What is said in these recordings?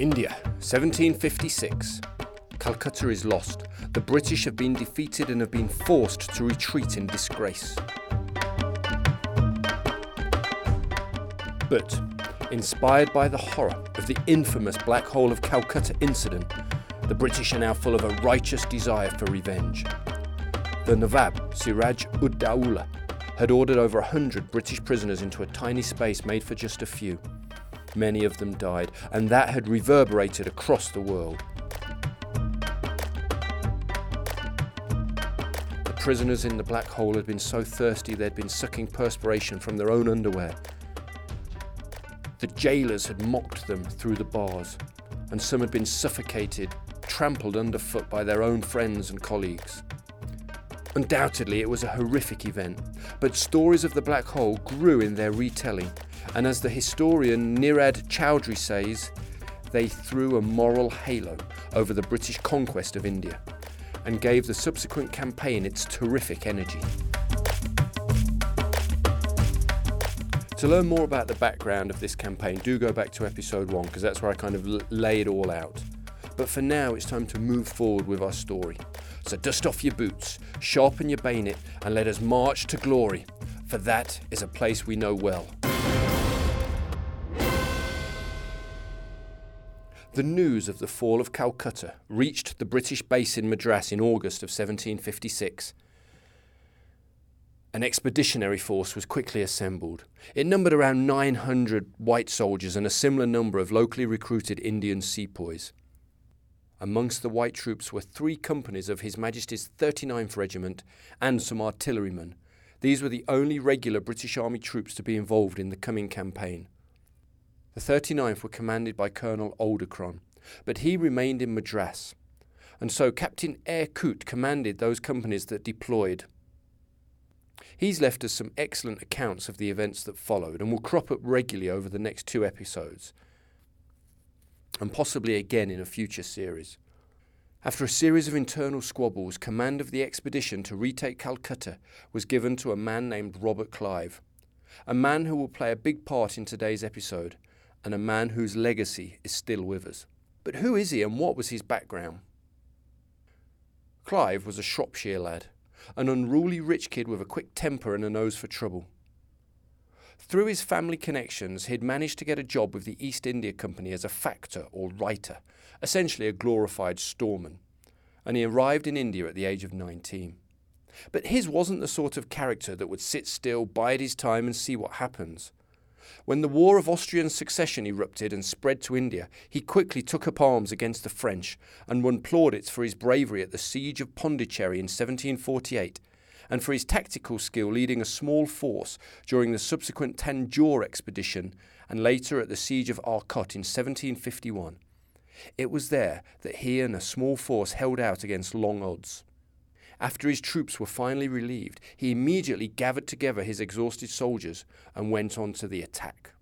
India, 1756. Calcutta is lost. The British have been defeated and have been forced to retreat in disgrace. But, inspired by the horror of the infamous Black Hole of Calcutta incident, the British are now full of a righteous desire for revenge. The Nawab, Siraj ud Dawla, had ordered over a hundred British prisoners into a tiny space made for just a few. Many of them died, and that had reverberated across the world. The prisoners in the black hole had been so thirsty they'd been sucking perspiration from their own underwear. The jailers had mocked them through the bars, and some had been suffocated, trampled underfoot by their own friends and colleagues. Undoubtedly, it was a horrific event, but stories of the black hole grew in their retelling, and as the historian Nirad Chaudhuri says, they threw a moral halo over the British conquest of India and gave the subsequent campaign its terrific energy. To learn more about the background of this campaign, do go back to episode one because that's where I kind of lay it all out. But for now, it's time to move forward with our story. So dust off your boots, sharpen your bayonet, and let us march to glory, for that is a place we know well. The news of the fall of Calcutta reached the British base in Madras in August of 1756. An expeditionary force was quickly assembled. It numbered around 900 white soldiers and a similar number of locally recruited Indian sepoys. Amongst the white troops were three companies of His Majesty's 39th Regiment and some artillerymen. These were the only regular British Army troops to be involved in the coming campaign. The 39th were commanded by Colonel Adlercron, but he remained in Madras, and so Captain Eyre Coote commanded those companies that deployed. He's left us some excellent accounts of the events that followed and will crop up regularly over the next two episodes, and possibly again in a future series. After a series of internal squabbles, command of the expedition to retake Calcutta was given to a man named Robert Clive, a man who will play a big part in today's episode and a man whose legacy is still with us. But who is he and what was his background? Clive was a Shropshire lad, an unruly rich kid with a quick temper and a nose for trouble. Through his family connections, he'd managed to get a job with the East India Company as a factor or writer, essentially a glorified storeman, and he arrived in India at the age of 19. But his wasn't the sort of character that would sit still, bide his time, and see what happens. When the War of Austrian Succession erupted and spread to India, he quickly took up arms against the French and won plaudits for his bravery at the Siege of Pondicherry in 1748 and for his tactical skill leading a small force during the subsequent Tanjore expedition and later at the Siege of Arcot in 1751. It was there that he and a small force held out against long odds. After his troops were finally relieved, he immediately gathered together his exhausted soldiers and went on to the attack.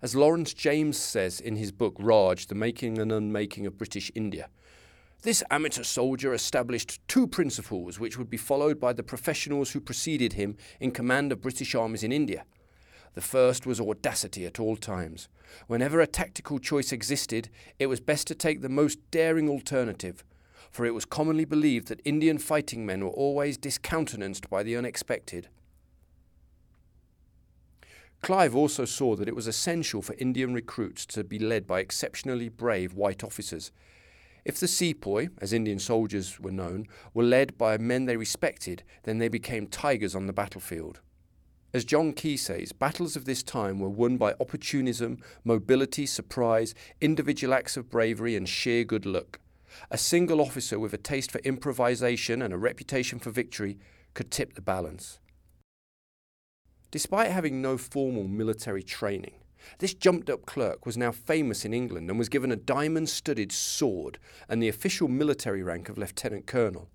As Lawrence James says in his book Raj, The Making and Unmaking of British India, this amateur soldier established two principles which would be followed by the professionals who preceded him in command of British armies in India. The first was audacity at all times. Whenever a tactical choice existed, it was best to take the most daring alternative, for it was commonly believed that Indian fighting men were always discountenanced by the unexpected. Clive also saw that it was essential for Indian recruits to be led by exceptionally brave white officers. If the sepoy, as Indian soldiers were known, were led by men they respected, then they became tigers on the battlefield. As John Keay says, battles of this time were won by opportunism, mobility, surprise, individual acts of bravery, and sheer good luck. A single officer with a taste for improvisation and a reputation for victory could tip the balance. Despite having no formal military training, this jumped up clerk was now famous in England and was given a diamond studded sword and the official military rank of lieutenant colonel.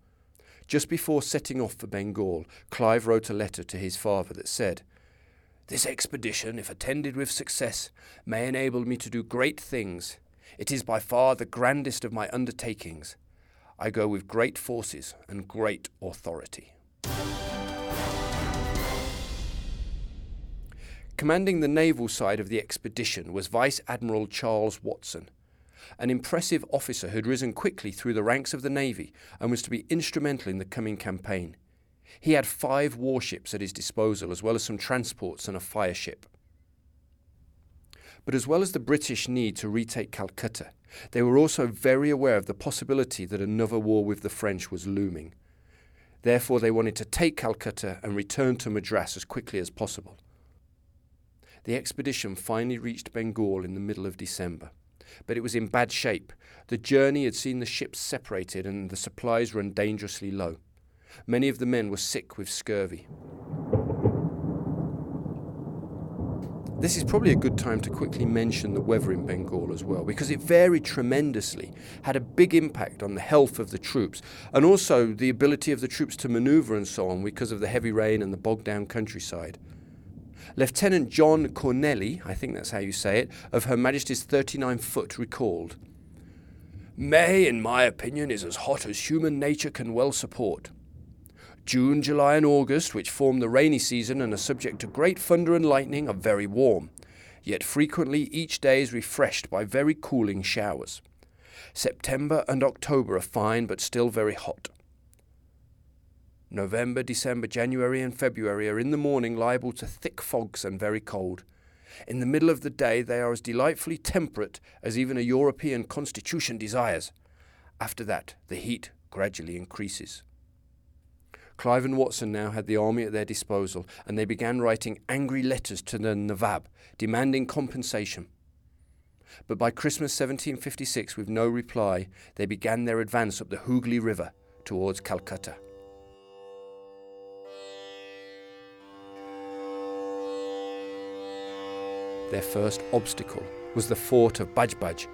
Just before setting off for Bengal, Clive wrote a letter to his father that said, This expedition, if attended with success, may enable me to do great things it is by far the grandest of my undertakings. I go with great forces and great authority. Commanding the naval side of the expedition was Vice Admiral Charles Watson, an impressive officer who had risen quickly through the ranks of the Navy and was to be instrumental in the coming campaign. He had five warships at his disposal, as well as some transports and a fire ship. But as well as the British need to retake Calcutta, they were also very aware of the possibility that another war with the French was looming. Therefore, they wanted to take Calcutta and return to Madras as quickly as possible. The expedition finally reached Bengal in the middle of December, but it was in bad shape. The journey had seen the ships separated and the supplies run dangerously low. Many of the men were sick with scurvy. This is probably a good time to quickly mention the weather in Bengal as well, because it varied tremendously, had a big impact on the health of the troops, and also the ability of the troops to maneuver and so on because of the heavy rain and the bogged down countryside. Lieutenant John Corneille, I think that's how you say it, of Her Majesty's 39 Foot recalled May, in my opinion, is as hot as human nature can well support. June, July, and August, which form the rainy season and are subject to great thunder and lightning, are very warm, yet frequently each day is refreshed by very cooling showers. September and October are fine but still very hot. November, December, January, and February are in the morning liable to thick fogs and very cold. In the middle of the day, they are as delightfully temperate as even a European constitution desires. After that, the heat gradually increases. Clive and Watson now had the army at their disposal, and they began writing angry letters to the Nawab, demanding compensation. But by Christmas 1756, with no reply, they began their advance up the Hooghly River towards Calcutta. Their first obstacle was the fort of Bajbaj,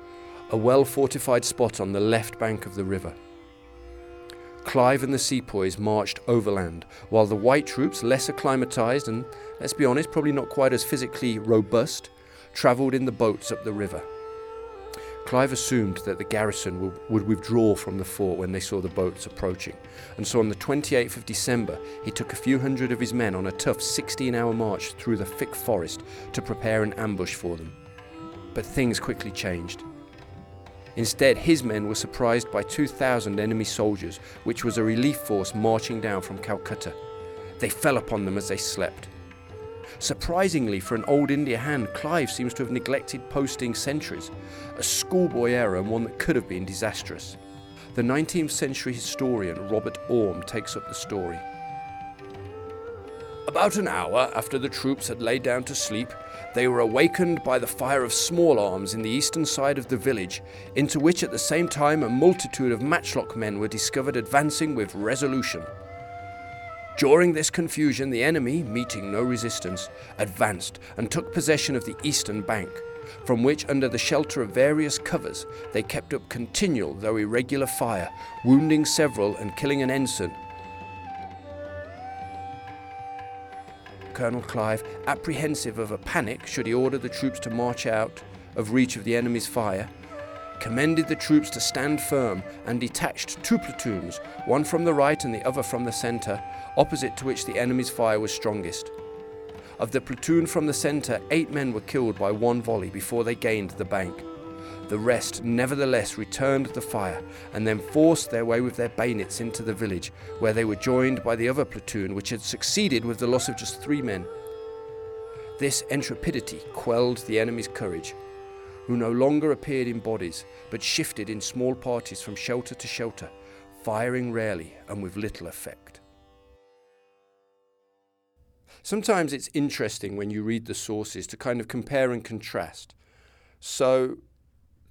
a well fortified spot on the left bank of the river. Clive and the sepoys marched overland, while the white troops, less acclimatized and, let's be honest, probably not quite as physically robust, travelled in the boats up the river. Clive assumed that the garrison would, withdraw from the fort when they saw the boats approaching, and so on the 28th of December he took a few hundred of his men on a tough 16 hour march through the thick forest to prepare an ambush for them. But things quickly changed. Instead, his men were surprised by 2,000 enemy soldiers, which was a relief force marching down from Calcutta. They fell upon them as they slept. Surprisingly, for an old India hand, Clive seems to have neglected posting sentries, a schoolboy error and one that could have been disastrous. The 19th century historian Robert Orme takes up the story. About an hour after the troops had laid down to sleep, they were awakened by the fire of small arms in the eastern side of the village, into which at the same time a multitude of matchlock men were discovered advancing with resolution. During this confusion, the enemy, meeting no resistance, advanced and took possession of the eastern bank, from which, under the shelter of various covers, they kept up continual though irregular fire, wounding several and killing an ensign Colonel Clive, apprehensive of a panic should he order the troops to march out of reach of the enemy's fire, commended the troops to stand firm and detached two platoons, one from the right and the other from the centre, opposite to which the enemy's fire was strongest. Of the platoon from the centre, eight men were killed by one volley before they gained the bank. The rest nevertheless returned the fire and then forced their way with their bayonets into the village, where they were joined by the other platoon, which had succeeded with the loss of just three men. This intrepidity quelled the enemy's courage, who no longer appeared in bodies, but shifted in small parties from shelter to shelter, firing rarely and with little effect. Sometimes it's interesting when you read the sources to kind of compare and contrast. So,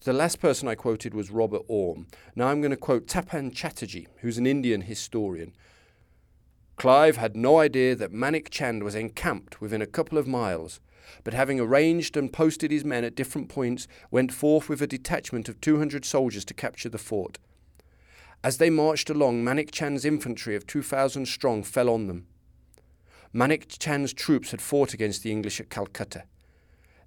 the last person I quoted was Robert Orme. Now I'm going to quote Tapan Chatterjee, who's an Indian historian. Clive had no idea that Manik Chand was encamped within a couple of miles, but having arranged and posted his men at different points, went forth with a detachment of 200 soldiers to capture the fort. As they marched along, Manik Chand's infantry of 2,000 strong fell on them. Manik Chand's troops had fought against the English at Calcutta.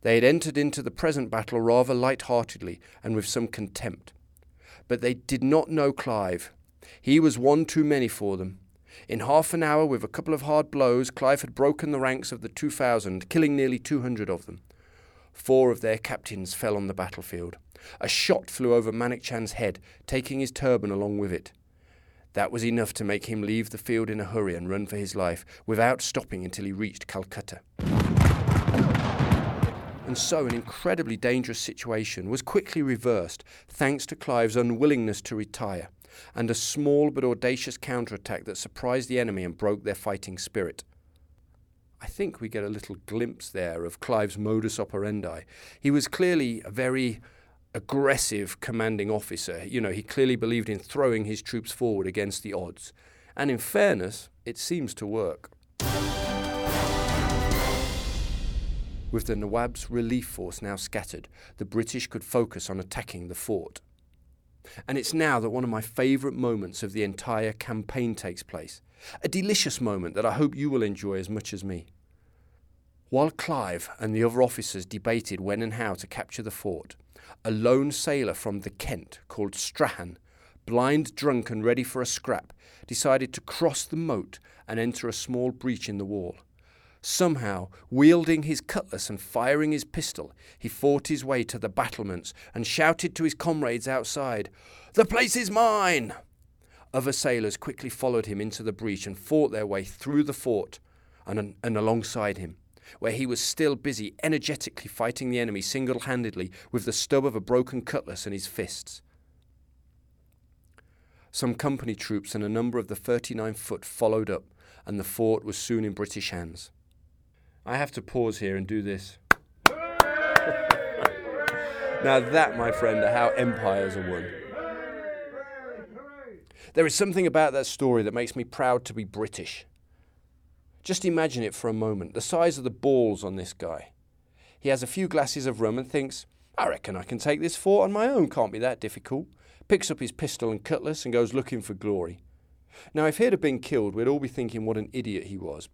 They had entered into the present battle rather light heartedly and with some contempt. But they did not know Clive. He was one too many for them. In half an hour, with a couple of hard blows, Clive had broken the ranks of the 2,000, killing nearly 200 of them. Four of their captains fell on the battlefield. A shot flew over Manik Chand's head, taking his turban along with it. That was enough to make him leave the field in a hurry and run for his life, without stopping until he reached Calcutta. And so, an incredibly dangerous situation was quickly reversed thanks to Clive's unwillingness to retire and a small but audacious counterattack that surprised the enemy and broke their fighting spirit. I think we get a little glimpse there of Clive's modus operandi. He was clearly a very aggressive commanding officer. You know, he clearly believed in throwing his troops forward against the odds. And in fairness, it seems to work. With the Nawab's relief force now scattered, the British could focus on attacking the fort. And it's now that one of my favourite moments of the entire campaign takes place. A delicious moment that I hope you will enjoy as much as me. While Clive and the other officers debated when and how to capture the fort, a lone sailor from the Kent called Strahan, blind, drunk, and ready for a scrap, decided to cross the moat and enter a small breach in the wall. Somehow, wielding his cutlass and firing his pistol, he fought his way to the battlements and shouted to his comrades outside, The place is mine! Other sailors quickly followed him into the breach and fought their way through the fort and, and alongside him, where he was still busy energetically fighting the enemy single handedly with the stub of a broken cutlass in his fists. Some company troops and a number of the 39 foot followed up, and the fort was soon in British hands. I have to pause here and do this. now, that, my friend, are how empires are won. There is something about that story that makes me proud to be British. Just imagine it for a moment the size of the balls on this guy. He has a few glasses of rum and thinks, I reckon I can take this fort on my own, can't be that difficult. Picks up his pistol and cutlass and goes looking for glory. Now, if he'd have been killed, we'd all be thinking what an idiot he was.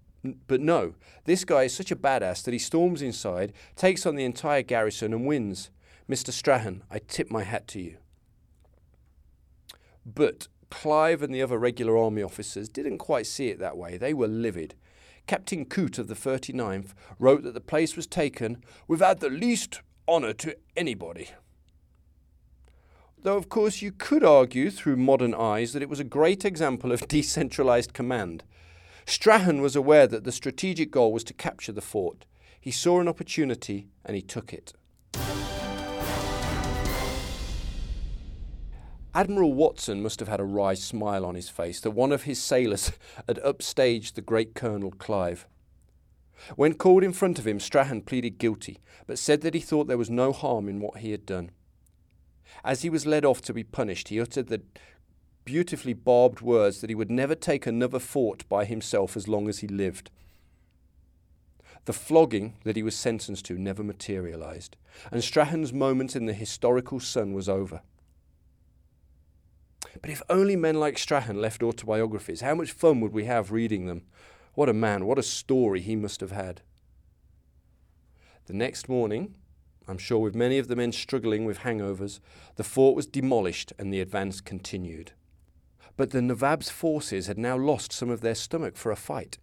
But no, this guy is such a badass that he storms inside, takes on the entire garrison, and wins. Mr. Strahan, I tip my hat to you. But Clive and the other regular army officers didn't quite see it that way. They were livid. Captain Coote of the 39th wrote that the place was taken without the least honour to anybody. Though, of course, you could argue through modern eyes that it was a great example of decentralised command. Strahan was aware that the strategic goal was to capture the fort. He saw an opportunity and he took it. Admiral Watson must have had a wry smile on his face that one of his sailors had upstaged the great Colonel Clive. When called in front of him, Strahan pleaded guilty, but said that he thought there was no harm in what he had done. As he was led off to be punished, he uttered the beautifully barbed words that he would never take another fort by himself as long as he lived. The flogging that he was sentenced to never materialized, and Strahan's moment in the historical sun was over. But if only men like Strahan left autobiographies, how much fun would we have reading them? What a man, what a story he must have had. The next morning, I'm sure with many of the men struggling with hangovers, the fort was demolished and the advance continued. But the Nawab's forces had now lost some of their stomach for a fight.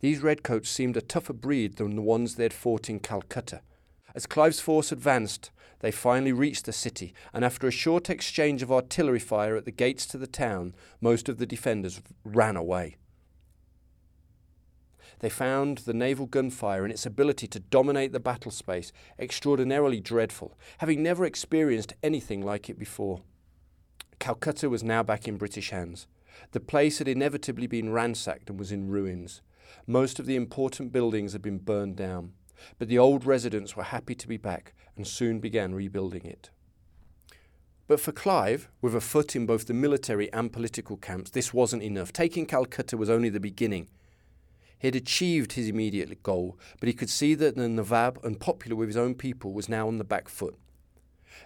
These redcoats seemed a tougher breed than the ones they had fought in Calcutta. As Clive's force advanced, they finally reached the city, and after a short exchange of artillery fire at the gates to the town, most of the defenders ran away. They found the naval gunfire and its ability to dominate the battle space extraordinarily dreadful, having never experienced anything like it before. Calcutta was now back in British hands. The place had inevitably been ransacked and was in ruins. Most of the important buildings had been burned down, but the old residents were happy to be back and soon began rebuilding it. But for Clive, with a foot in both the military and political camps, this wasn't enough. Taking Calcutta was only the beginning. He had achieved his immediate goal, but he could see that the Nawab, unpopular with his own people, was now on the back foot.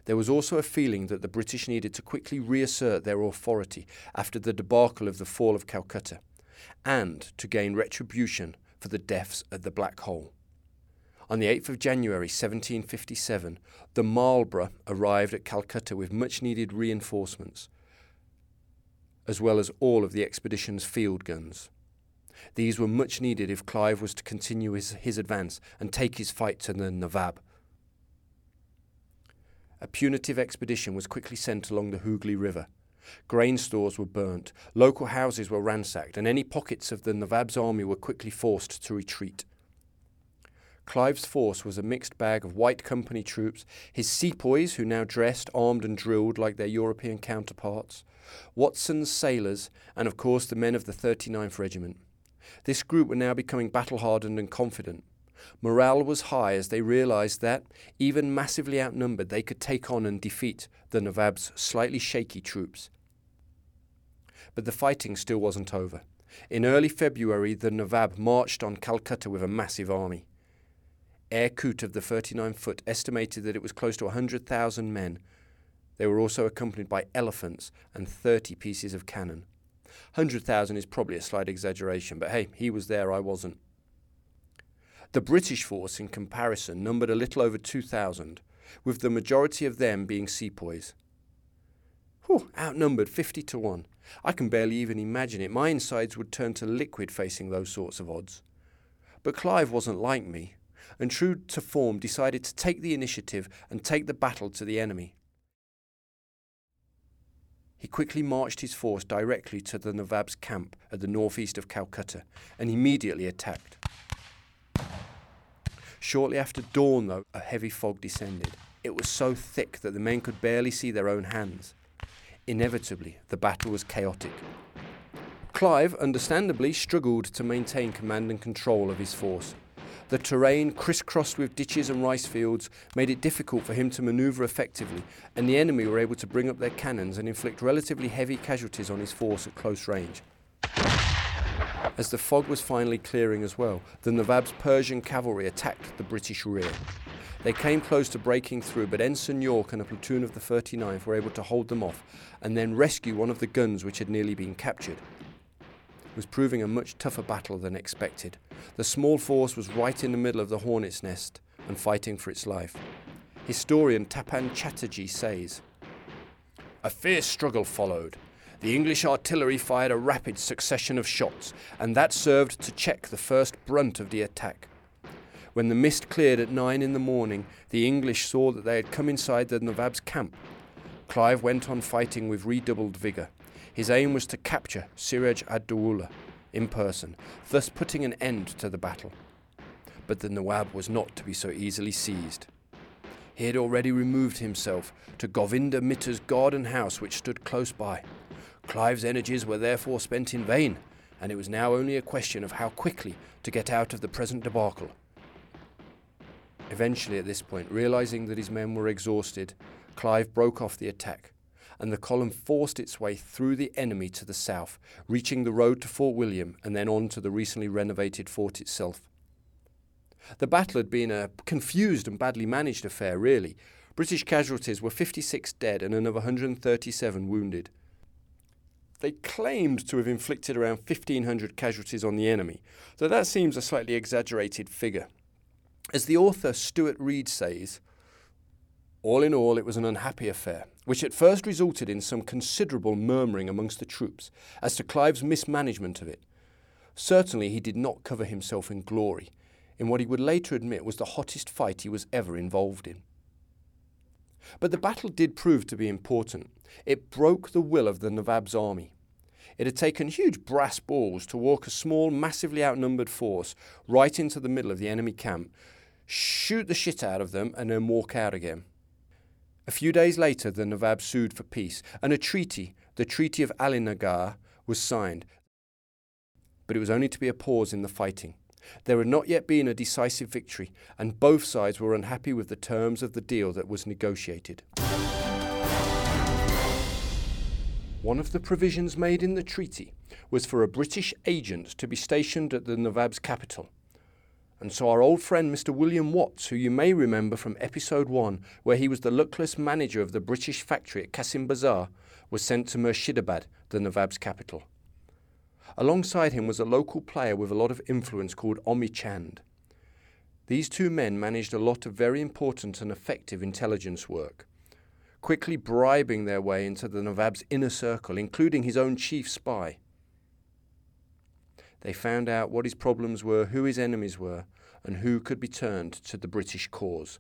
There was also a feeling that the British needed to quickly reassert their authority after the debacle of the fall of Calcutta, and to gain retribution for the deaths at the Black Hole. On the 8th of January 1757, the Marlborough arrived at Calcutta with much needed reinforcements. as well as all of the expedition's field guns. These were much needed if Clive was to continue his, his advance and take his fight to the Nawab. A punitive expedition was quickly sent along the Hooghly River. Grain stores were burnt, local houses were ransacked, and any pockets of the Nawab's army were quickly forced to retreat. Clive's force was a mixed bag of white company troops, his sepoys, who now dressed, armed, and drilled like their European counterparts, Watson's sailors, and of course the men of the 39th Regiment. This group were now becoming battle hardened and confident. Morale was high as they realized that, even massively outnumbered, they could take on and defeat the Nawab's slightly shaky troops. But the fighting still wasn't over. In early February, the Nawab marched on Calcutta with a massive army. Eyre Coote of the 39 foot estimated that it was close to 100,000 men. They were also accompanied by elephants and 30 pieces of cannon. 100,000 is probably a slight exaggeration, but hey, he was there, I wasn't. The British force, in comparison, numbered a little over 2,000, with the majority of them being sepoys. Whew, outnumbered 50 to 1. I can barely even imagine it. My insides would turn to liquid facing those sorts of odds. But Clive wasn't like me, and true to form, decided to take the initiative and take the battle to the enemy. He quickly marched his force directly to the Nawab's camp at the northeast of Calcutta and immediately attacked. Shortly after dawn, though, a heavy fog descended. It was so thick that the men could barely see their own hands. Inevitably, the battle was chaotic. Clive, understandably, struggled to maintain command and control of his force. The terrain, crisscrossed with ditches and rice fields, made it difficult for him to manoeuvre effectively, and the enemy were able to bring up their cannons and inflict relatively heavy casualties on his force at close range. As the fog was finally clearing as well, the Nawab's Persian cavalry attacked the British rear. They came close to breaking through, but Ensign York and a platoon of the 39th were able to hold them off and then rescue one of the guns which had nearly been captured. It was proving a much tougher battle than expected. The small force was right in the middle of the hornet's nest and fighting for its life. Historian Tapan Chatterjee says, A fierce struggle followed, the English artillery fired a rapid succession of shots, and that served to check the first brunt of the attack. When the mist cleared at nine in the morning, the English saw that they had come inside the Nawab's camp. Clive went on fighting with redoubled vigour. His aim was to capture Siraj ad Dawla in person, thus putting an end to the battle. But the Nawab was not to be so easily seized. He had already removed himself to Govinda Mitter's garden house, which stood close by. Clive's energies were therefore spent in vain, and it was now only a question of how quickly to get out of the present debacle. Eventually, at this point, realizing that his men were exhausted, Clive broke off the attack, and the column forced its way through the enemy to the south, reaching the road to Fort William and then on to the recently renovated fort itself. The battle had been a confused and badly managed affair, really. British casualties were 56 dead and another 137 wounded. They claimed to have inflicted around 1,500 casualties on the enemy, though that seems a slightly exaggerated figure. As the author Stuart Reid says, all in all, it was an unhappy affair, which at first resulted in some considerable murmuring amongst the troops as to Clive's mismanagement of it. Certainly, he did not cover himself in glory, in what he would later admit was the hottest fight he was ever involved in. But the battle did prove to be important. It broke the will of the Nawab's army. It had taken huge brass balls to walk a small, massively outnumbered force right into the middle of the enemy camp, shoot the shit out of them, and then walk out again. A few days later, the Nawab sued for peace, and a treaty, the Treaty of Alinagar, was signed. But it was only to be a pause in the fighting. There had not yet been a decisive victory, and both sides were unhappy with the terms of the deal that was negotiated. One of the provisions made in the treaty was for a British agent to be stationed at the Nawab's capital. And so our old friend Mr. William Watts, who you may remember from episode 1, where he was the luckless manager of the British factory at Kasim Bazar, was sent to Murshidabad, the Nawab's capital. Alongside him was a local player with a lot of influence called Omi Chand. These two men managed a lot of very important and effective intelligence work. quickly bribing their way into the Nawab's inner circle, including his own chief spy. They found out what his problems were, who his enemies were, and who could be turned to the British cause.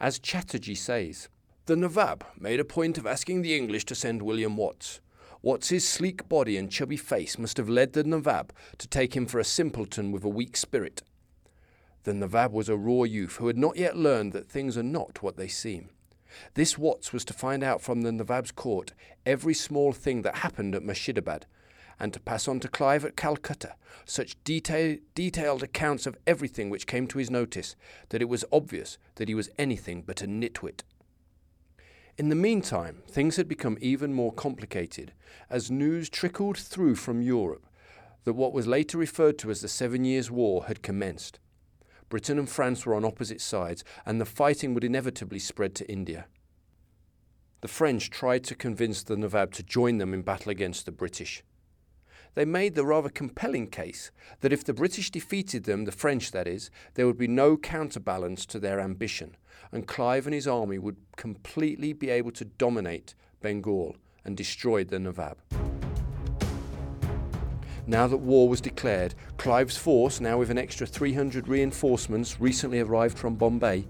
As Chatterjee says, the Nawab made a point of asking the English to send William Watts. Watts's sleek body and chubby face must have led the Nawab to take him for a simpleton with a weak spirit. The Nawab was a raw youth who had not yet learned that things are not what they seem. This Watts was to find out from the Nawab's court every small thing that happened at Murshidabad, and to pass on to Clive at Calcutta such detail, detailed accounts of everything which came to his notice that it was obvious that he was anything but a nitwit. In the meantime, things had become even more complicated as news trickled through from Europe that what was later referred to as the Seven Years' War had commenced. Britain and France were on opposite sides, and the fighting would inevitably spread to India. The French tried to convince the Nawab to join them in battle against the British. They made the rather compelling case that if the British defeated them, the French that is, there would be no counterbalance to their ambition, and Clive and his army would completely be able to dominate Bengal and destroy the Nawab. Now that war was declared, Clive's force, now with an extra 300 reinforcements recently arrived from Bombay,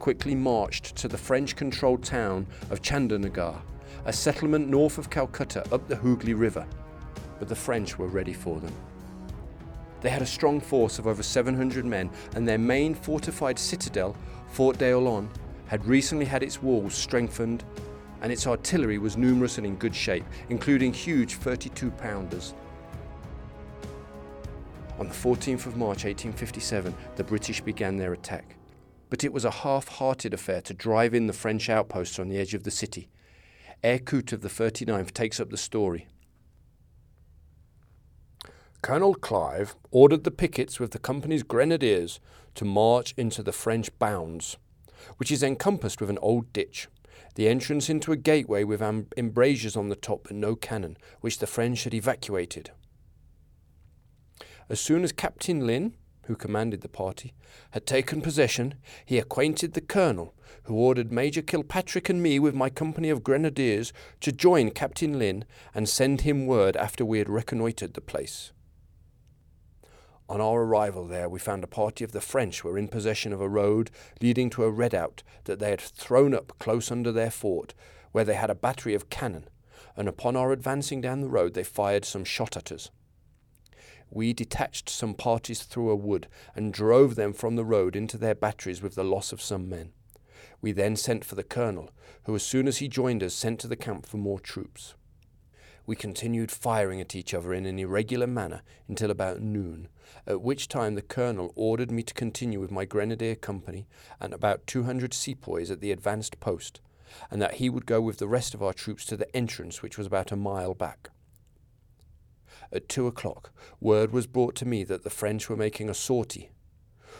quickly marched to the French controlled town of Chandernagor, a settlement north of Calcutta up the Hooghly River. But the French were ready for them. They had a strong force of over 700 men, and their main fortified citadel, Fort d'Orléans, had recently had its walls strengthened, and its artillery was numerous and in good shape, including huge 32 pounders. On the 14th of March 1857, the British began their attack. But it was a half hearted affair to drive in the French outposts on the edge of the city. Coote of the 39th takes up the story. Colonel Clive ordered the pickets with the company's grenadiers to march into the French bounds, which is encompassed with an old ditch, the entrance into a gateway with embrasures on the top but no cannon, which the French had evacuated. As soon as Captain Lynn, who commanded the party, had taken possession, he acquainted the colonel, who ordered Major Kilpatrick and me with my company of grenadiers to join Captain Lynn and send him word after we had reconnoitred the place. On our arrival there, we found a party of the French were in possession of a road leading to a redoubt that they had thrown up close under their fort, where they had a battery of cannon, and upon our advancing down the road they fired some shot at us we detached some parties through a wood and drove them from the road into their batteries with the loss of some men. We then sent for the colonel, who, as soon as he joined us, sent to the camp for more troops. We continued firing at each other in an irregular manner until about noon, at which time the colonel ordered me to continue with my grenadier company and about 200 sepoys at the advanced post, and that he would go with the rest of our troops to the entrance, which was about a mile back. At two o'clock, word was brought to me that the French were making a sortie.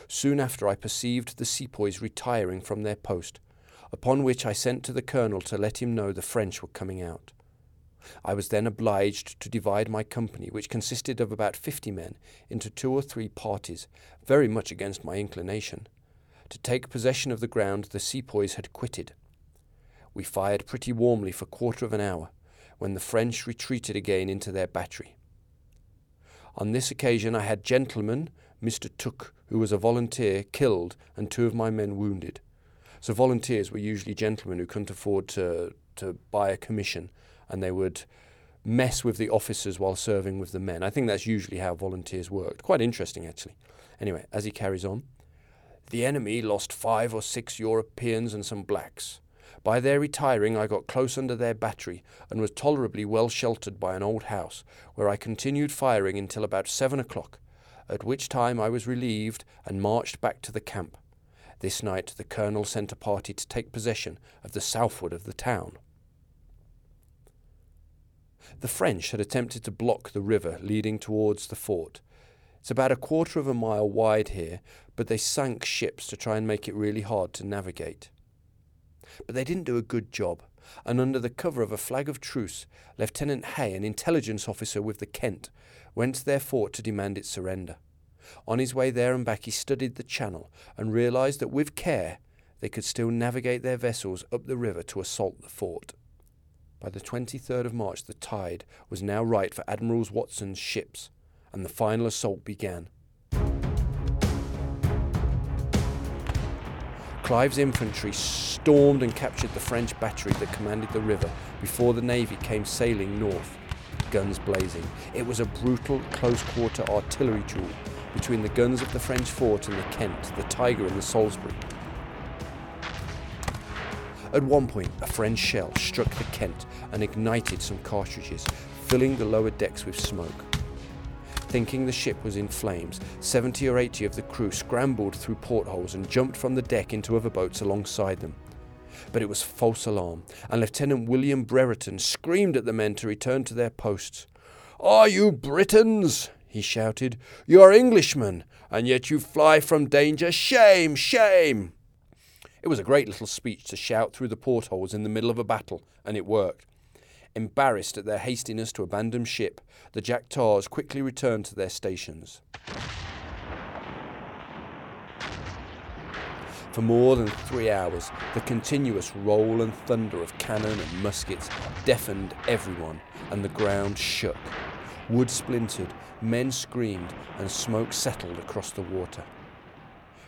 Soon after, I perceived the sepoys retiring from their post, upon which I sent to the colonel to let him know the French were coming out. I was then obliged to divide my company, which consisted of about fifty men, into two or three parties, very much against my inclination, to take possession of the ground the sepoys had quitted. We fired pretty warmly for quarter of an hour, when the French retreated again into their battery. On this occasion, I had gentlemen, Mr. Took, who was a volunteer, killed, and two of my men wounded. So volunteers were usually gentlemen who couldn't afford to, to buy a commission, and they would mess with the officers while serving with the men. I think that's usually how volunteers worked. Quite interesting, actually. Anyway, as he carries on, the enemy lost five or six Europeans and some blacks. By their retiring, I got close under their battery and was tolerably well sheltered by an old house, where I continued firing until about seven o'clock, at which time I was relieved and marched back to the camp. This night the colonel sent a party to take possession of the southward of the town. The French had attempted to block the river leading towards the fort. It's about a quarter of a mile wide here, but they sank ships to try and make it really hard to navigate. But they didn't do a good job, and under the cover of a flag of truce, Lieutenant Hay, an intelligence officer with the Kent, went to their fort to demand its surrender. On his way there and back, he studied the channel and realized that with care they could still navigate their vessels up the river to assault the fort. By the 23rd of March, the tide was now right for Admiral Watson's ships, and the final assault began. Clive's infantry stormed and captured the French battery that commanded the river before the navy came sailing north, guns blazing. It was a brutal close quarter artillery duel between the guns of the French fort and the Kent, the Tiger, and the Salisbury. At one point, a French shell struck the Kent and ignited some cartridges, filling the lower decks with smoke. Thinking the ship was in flames, 70 or 80 of the crew scrambled through portholes and jumped from the deck into other boats alongside them. But it was false alarm, and Lieutenant William Brereton screamed at the men to return to their posts. Are you Britons? he shouted. You are Englishmen, and yet you fly from danger. Shame! Shame! It was a great little speech to shout through the portholes in the middle of a battle, and it worked. Embarrassed at their hastiness to abandon ship, the Jack Tars quickly returned to their stations. For more than three hours, the continuous roll and thunder of cannon and muskets deafened everyone, and the ground shook. Wood splintered, men screamed, and smoke settled across the water.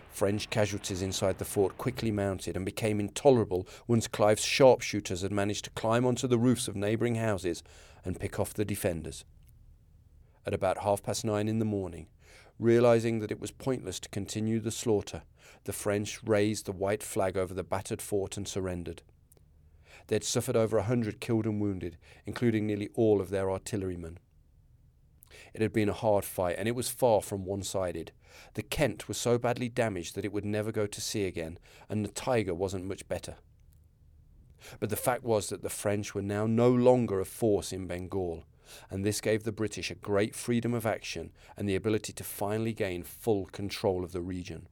French casualties inside the fort quickly mounted and became intolerable once Clive's sharpshooters had managed to climb onto the roofs of neighbouring houses and pick off the defenders. At about half past nine in the morning, realizing that it was pointless to continue the slaughter, the French raised the white flag over the battered fort and surrendered. They had suffered over a hundred killed and wounded, including nearly all of their artillerymen. It had been a hard fight, and it was far from one sided. The Kent was so badly damaged that it would never go to sea again, and the Tiger wasn't much better. But the fact was that the French were now no longer a force in Bengal, and this gave the British a great freedom of action and the ability to finally gain full control of the region.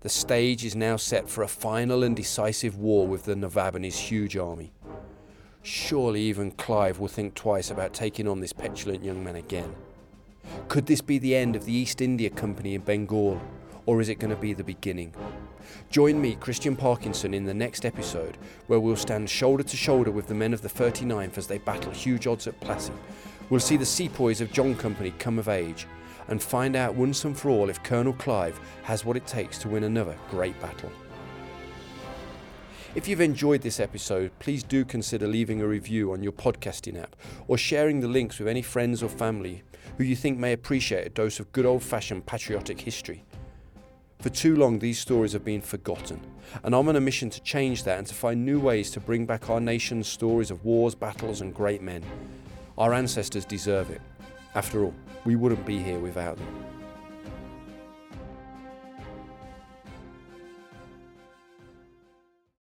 The stage is now set for a final and decisive war with the Nawab and his huge army. Surely even Clive will think twice about taking on this petulant young man again. Could this be the end of the East India Company in Bengal, or is it going to be the beginning? Join me, Christian Parkinson, in the next episode, where we'll stand shoulder to shoulder with the men of the 39th as they battle huge odds at Plassey. We'll see the sepoys of John Company come of age and find out once and for all if Colonel Clive has what it takes to win another great battle. If you've enjoyed this episode, please do consider leaving a review on your podcasting app or sharing the links with any friends or family who you think may appreciate a dose of good old fashioned patriotic history. For too long, these stories have been forgotten, and I'm on a mission to change that and to find new ways to bring back our nation's stories of wars, battles, and great men. Our ancestors deserve it. After all, we wouldn't be here without them.